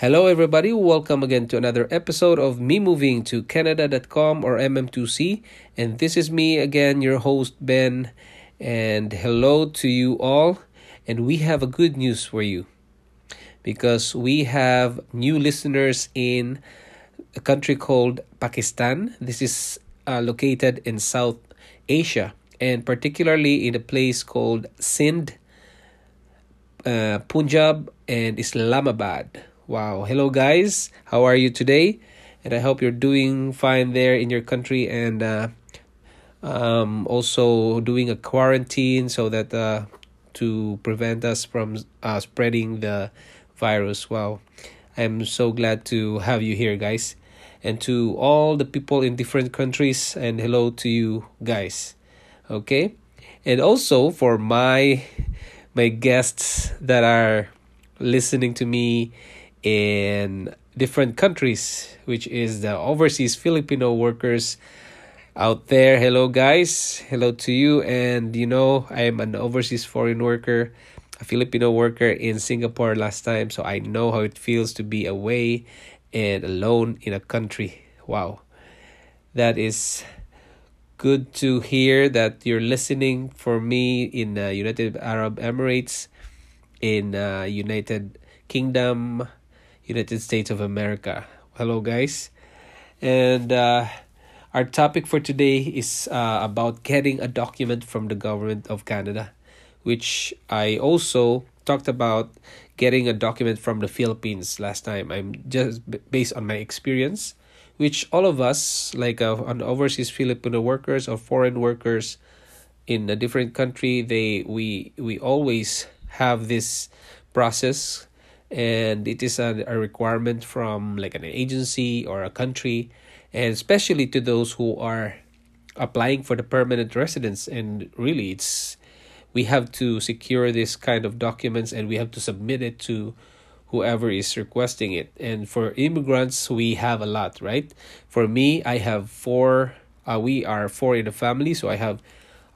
Hello, everybody. Welcome again to another episode of Me Moving to Canada.com or MM2C. And this is me again, your host, Ben. And hello to you all. And we have a good news for you because we have new listeners in a country called Pakistan. This is uh, located in South Asia and particularly in a place called Sindh, uh, Punjab, and Islamabad. Wow. Hello, guys. How are you today? And I hope you're doing fine there in your country and uh, um, also doing a quarantine so that uh, to prevent us from uh, spreading the virus. Wow. I'm so glad to have you here, guys. And to all the people in different countries, and hello to you guys. Okay? And also for my my guests that are listening to me in different countries, which is the overseas Filipino workers out there. Hello, guys. Hello to you. And you know, I'm an overseas foreign worker, a Filipino worker in Singapore last time, so I know how it feels to be away and alone in a country. Wow. That is good to hear that you're listening for me in uh, United Arab Emirates, in uh, United Kingdom, United States of America. Hello, guys. And uh, our topic for today is uh, about getting a document from the government of Canada, which I also talked about getting a document from the Philippines last time. I'm just based on my experience, which all of us, like uh, on overseas Filipino workers or foreign workers in a different country, they we we always have this process and it is a, a requirement from like an agency or a country and especially to those who are applying for the permanent residence. And really it's we have to secure this kind of documents and we have to submit it to whoever is requesting it. And for immigrants we have a lot right? For me i have four uh, we are four in a family so i have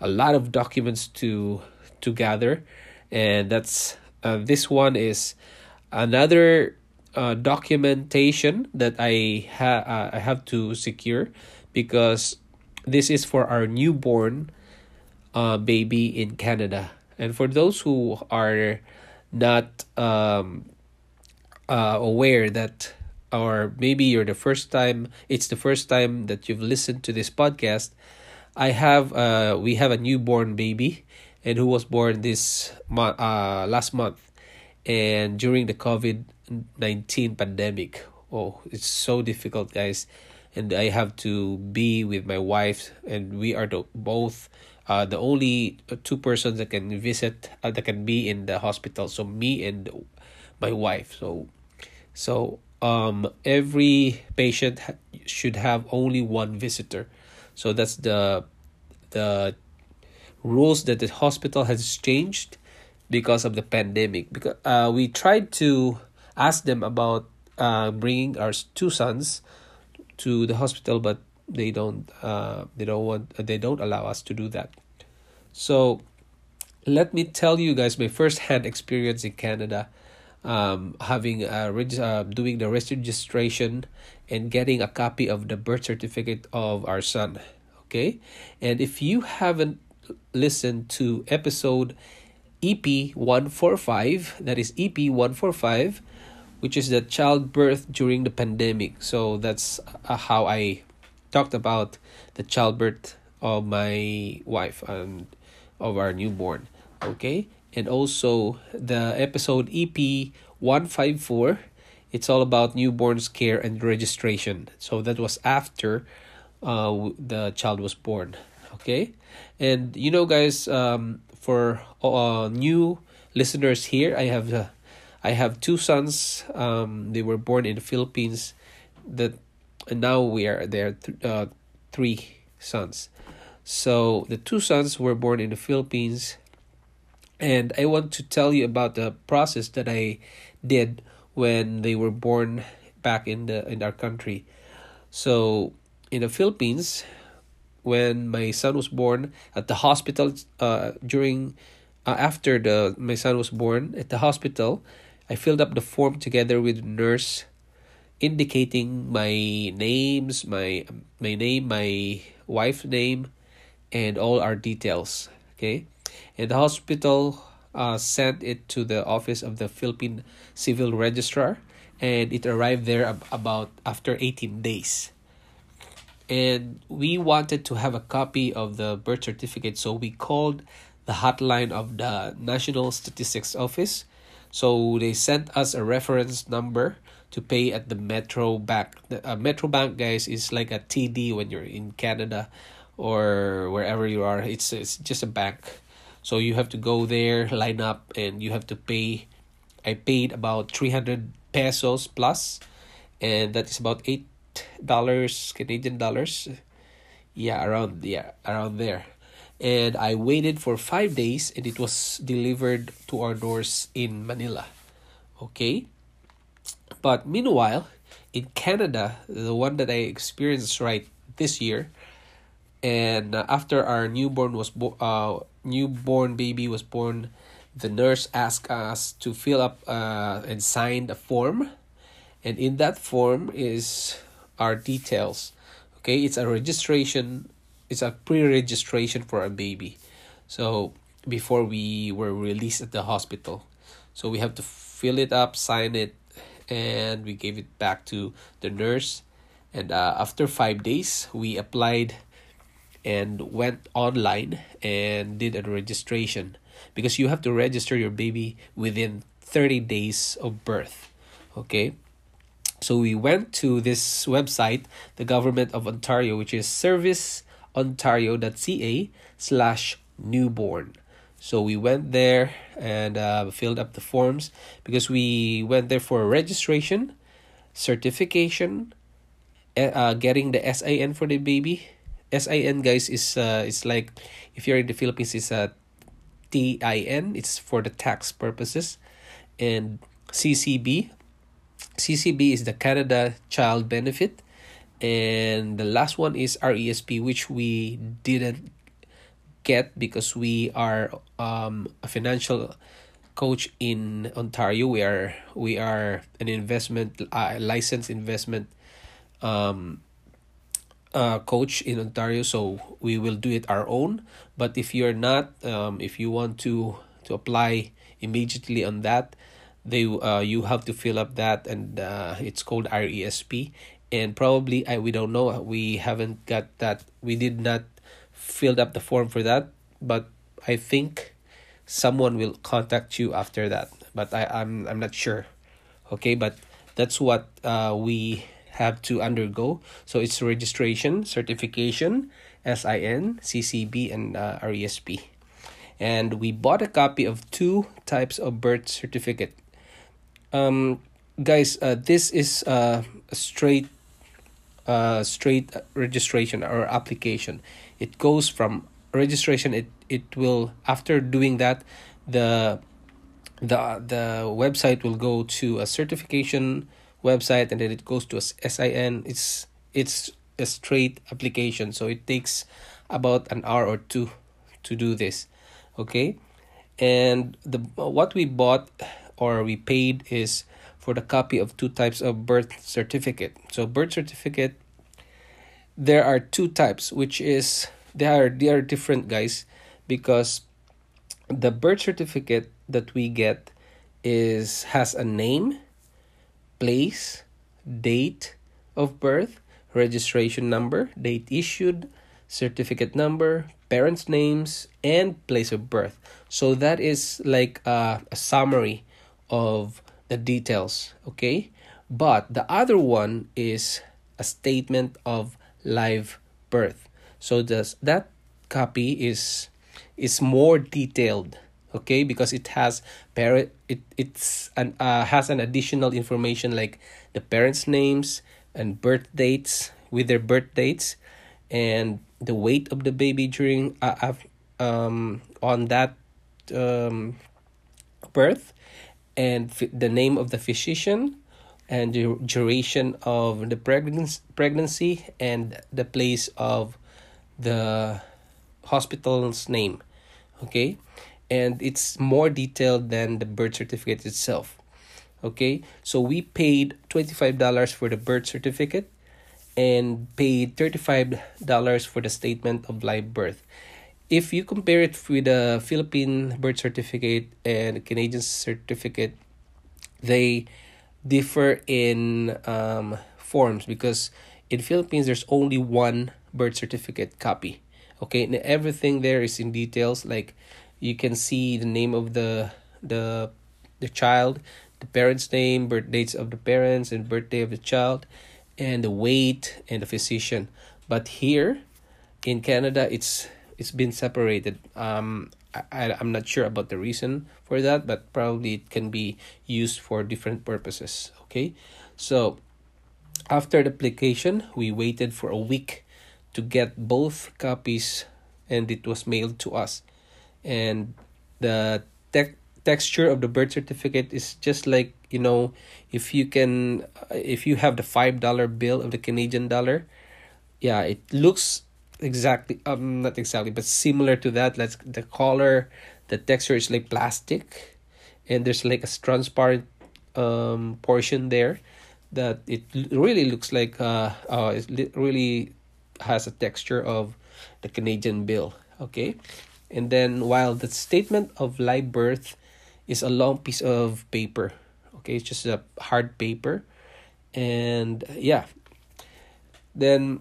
a lot of documents to to gather. And that's uh, this one is another uh, documentation that I ha- uh, I have to secure because this is for our newborn uh, baby in Canada. And for those who are not um, uh, aware that or maybe you're the first time it's the first time that you've listened to this podcast i have uh we have a newborn baby and who was born this month uh last month and during the COVID 19 pandemic. Oh, it's so difficult, guys. And I have to be with my wife, and we are the both uh, the only two persons that can visit uh, that can be in the hospital. So me and my wife. So, so um, every patient ha- should have only one visitor. So that's the the rules that the hospital has changed because of the pandemic. Because uh, we tried to ask them about uh, bringing our two sons to the hospital, but they don't. Uh, they don't want. They don't allow us to do that. So, let me tell you guys my first hand experience in Canada. Um, having a reg- uh, doing the registration and getting a copy of the birth certificate of our son. Okay, and if you haven't listened to episode EP145, that is EP145, which is the childbirth during the pandemic. So that's uh, how I talked about the childbirth of my wife and of our newborn. Okay? And also the episode EP154, it's all about newborns care and registration. So that was after uh, the child was born. Okay? And you know guys, um for uh, new listeners here, I have uh, I have two sons. Um, they were born in the Philippines. That and now we are there. Th- uh, three sons. So the two sons were born in the Philippines, and I want to tell you about the process that I did when they were born back in the in our country. So in the Philippines, when my son was born at the hospital, uh, during uh, after the my son was born at the hospital, I filled up the form together with nurse, indicating my names, my my name, my wife's name, and all our details. Okay, and the hospital uh, sent it to the office of the Philippine Civil Registrar, and it arrived there ab- about after eighteen days. And we wanted to have a copy of the birth certificate, so we called the hotline of the National Statistics Office. So they sent us a reference number to pay at the Metro Bank. The uh, Metro Bank, guys, is like a TD when you're in Canada or wherever you are. It's it's just a bank, so you have to go there, line up, and you have to pay. I paid about three hundred pesos plus, and that is about eight dollars Canadian dollars. Yeah, around yeah around there and I waited for five days and it was delivered to our doors in Manila. Okay? But meanwhile, in Canada, the one that I experienced right this year, and after our newborn was bo- uh, newborn baby was born, the nurse asked us to fill up uh, and sign a form, and in that form is our details. Okay, it's a registration it's a pre-registration for a baby. So before we were released at the hospital. So we have to fill it up sign it and we gave it back to the nurse. And uh, after five days we applied and went online and did a registration. Because you have to register your baby within 30 days of birth okay so we went to this website the government of ontario which is service ontario.ca slash newborn. So we went there and uh, filled up the forms because we went there for registration, certification, uh, getting the SIN for the baby. SIN guys is uh, it's like if you're in the Philippines it's a TIN. It's for the tax purposes, and CCB. CCB is the Canada Child Benefit and the last one is RESP which we didn't get because we are um, a financial coach in Ontario. We are we are an investment uh, licensed investment um, uh, coach in Ontario so we will do it our own. But if you're not um, if you want to to apply immediately on that they uh, you have to fill up that and uh, it's called RESP and probably I we don't know we haven't got that we did not filled up the form for that but I think someone will contact you after that but I I'm I'm not sure. Okay but that's what uh we have to undergo. So it's registration certification SIN CCB and uh, RESP and we bought a copy of two types of birth certificate um guys uh, this is uh, a straight uh, straight registration or application. It goes from registration. It it will after doing that, the the the website will go to a certification website and then it goes to a SIN. It's it's a straight application, so it takes about an hour or two to do this. Okay, and the what we bought or we paid is for the copy of two types of birth certificate. So birth certificate there are two types which is they are they are different guys because the birth certificate that we get is has a name, place, date of birth, registration number, date issued, certificate number, parents' names, and place of birth. So that is like a, a summary of the details, okay? But the other one is a statement of live birth. So does that copy is is more detailed, okay because it has parent it it's an uh, has an additional information like the parents names and birth dates with their birth dates and the weight of the baby during uh, um on that um birth and the name of the physician and the duration of the pregnancy pregnancy and the place of the hospital's name okay and it's more detailed than the birth certificate itself. Okay, so we paid $25 for the birth certificate and paid $35 for the statement of live birth. If you compare it with the Philippine birth certificate and Canadian certificate, they differ in um, forms because in Philippines there's only one birth certificate copy. Okay, and everything there is in details like you can see the name of the the the child the parents name birth dates of the parents and birthday of the child and the weight and the physician but here in canada it's it's been separated. Um I, i'm not sure about the reason for that but probably it can be used for different purposes okay? So after the application we waited for a week to get both copies and it was mailed to us. And the te- texture of the birth certificate is just like you know if you can if you have the five dollar bill of the canadian dollar yeah it looks exactly um not exactly but similar to that let's the color the texture is like plastic and there's like a transparent um portion there that it really looks like uh, uh it really has a texture of the canadian bill okay and then while the statement of live birth is a long piece of paper, okay, it's just a hard paper. And yeah. Then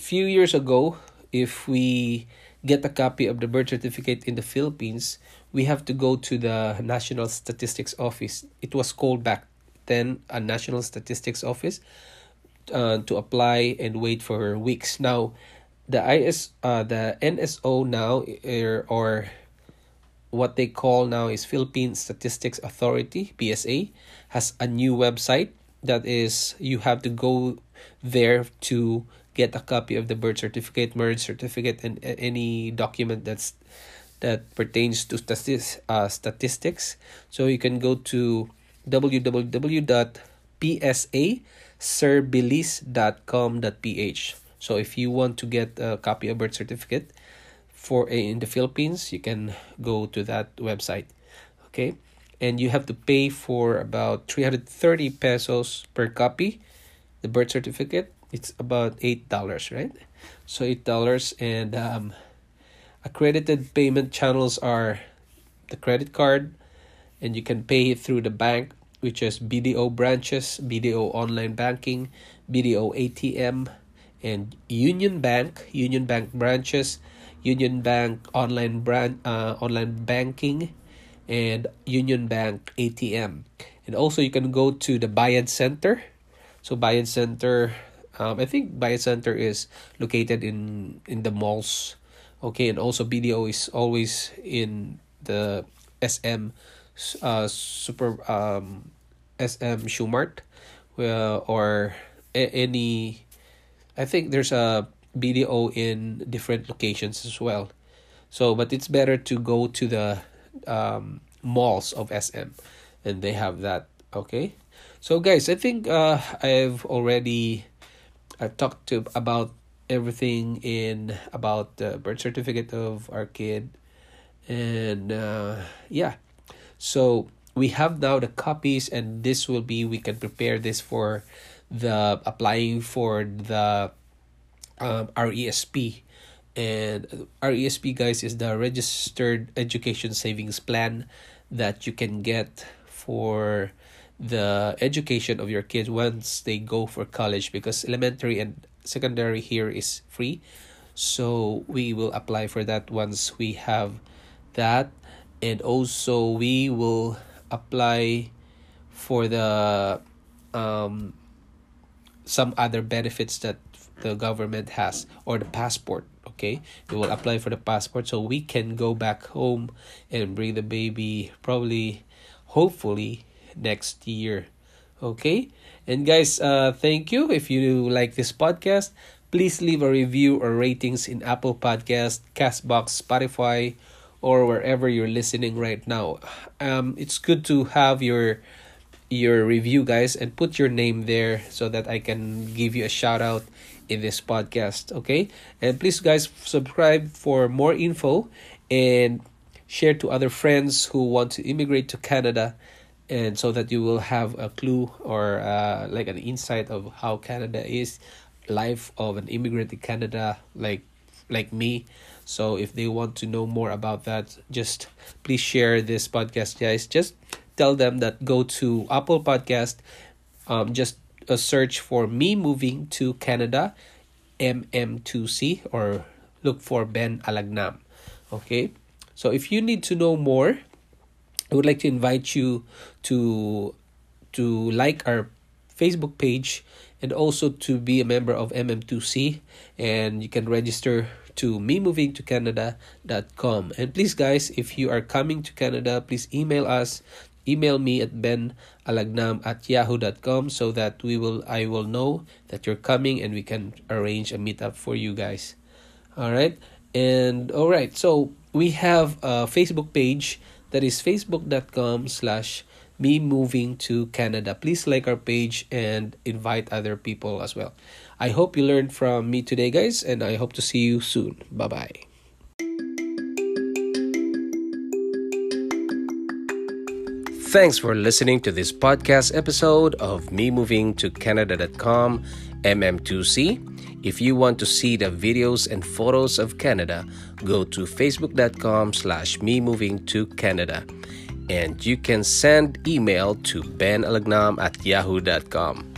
few years ago, if we get a copy of the birth certificate in the Philippines, we have to go to the National Statistics Office. It was called back then a National Statistics Office uh, to apply and wait for weeks. Now, the IS uh the NSO now er, or what they call now is Philippine Statistics Authority PSA has a new website that is you have to go there to get a copy of the birth certificate, marriage certificate, and any document that's that pertains to statis, uh, statistics. So you can go to www.psaserbilis.com.ph so if you want to get a copy of birth certificate for a, in the Philippines, you can go to that website. Okay? And you have to pay for about 330 pesos per copy. The birth certificate, it's about $8, right? So $8 and um, accredited payment channels are the credit card and you can pay through the bank which is BDO branches, BDO online banking, BDO ATM, and Union Bank, Union Bank branches, Union Bank online brand uh, online banking, and Union Bank ATM. And also you can go to the Bayad Center. So Bayad Center, um, I think Bayad Center is located in in the malls. Okay, and also BDO is always in the SM uh super um SM Shoemart uh, or a- any I think there's a BDO in different locations as well. So, but it's better to go to the um, malls of SM, and they have that. Okay, so guys, I think uh, I've already uh, talked to about everything in about the birth certificate of our kid, and uh, yeah, so we have now the copies, and this will be we can prepare this for the applying for the um, RESP. And RESP, guys, is the Registered Education Savings Plan that you can get for the education of your kids once they go for college because elementary and secondary here is free. So we will apply for that once we have that. And also, we will apply for the um some other benefits that the government has or the passport Okay, we will apply for the passport so we can go back home and bring the baby probably, hopefully next year. Okay, and guys, uh, thank you. If you like this podcast, please leave a review or ratings in Apple Podcast, Castbox, Spotify, or wherever you're listening right now. Um, it's good to have your your review, guys, and put your name there so that I can give you a shout out in this podcast. Okay, and please, guys, subscribe for more info and share to other friends who want to immigrate to Canada. And so that you will have a clue or uh, like an insight of how Canada is, life of an immigrant in Canada, like like me. So if they want to know more about that, just please share this podcast, guys. Just tell them that go to Apple Podcast, um, just a search for me moving to Canada, MM2C, or look for Ben Alagnam. Okay, so if you need to know more, I would like to invite you to to like our Facebook page and also to be a member of MM2C and you can register to me moving to canada.com and please guys if you are coming to canada please email us email me at benalagnam at yahoo.com so that we will I will know that you're coming and we can arrange a meetup for you guys. All right. And all right. So we have a Facebook page that is facebook.com slash me moving to Canada. Please like our page and invite other people as well. I hope you learned from me today, guys, and I hope to see you soon. Bye bye. Thanks for listening to this podcast episode of Me Moving to Canada.com MM2C. If you want to see the videos and photos of Canada, go to facebook.com slash me moving to Canada. And you can send email to benalagnam at yahoo.com.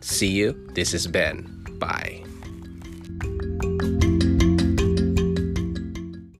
See you. This is Ben.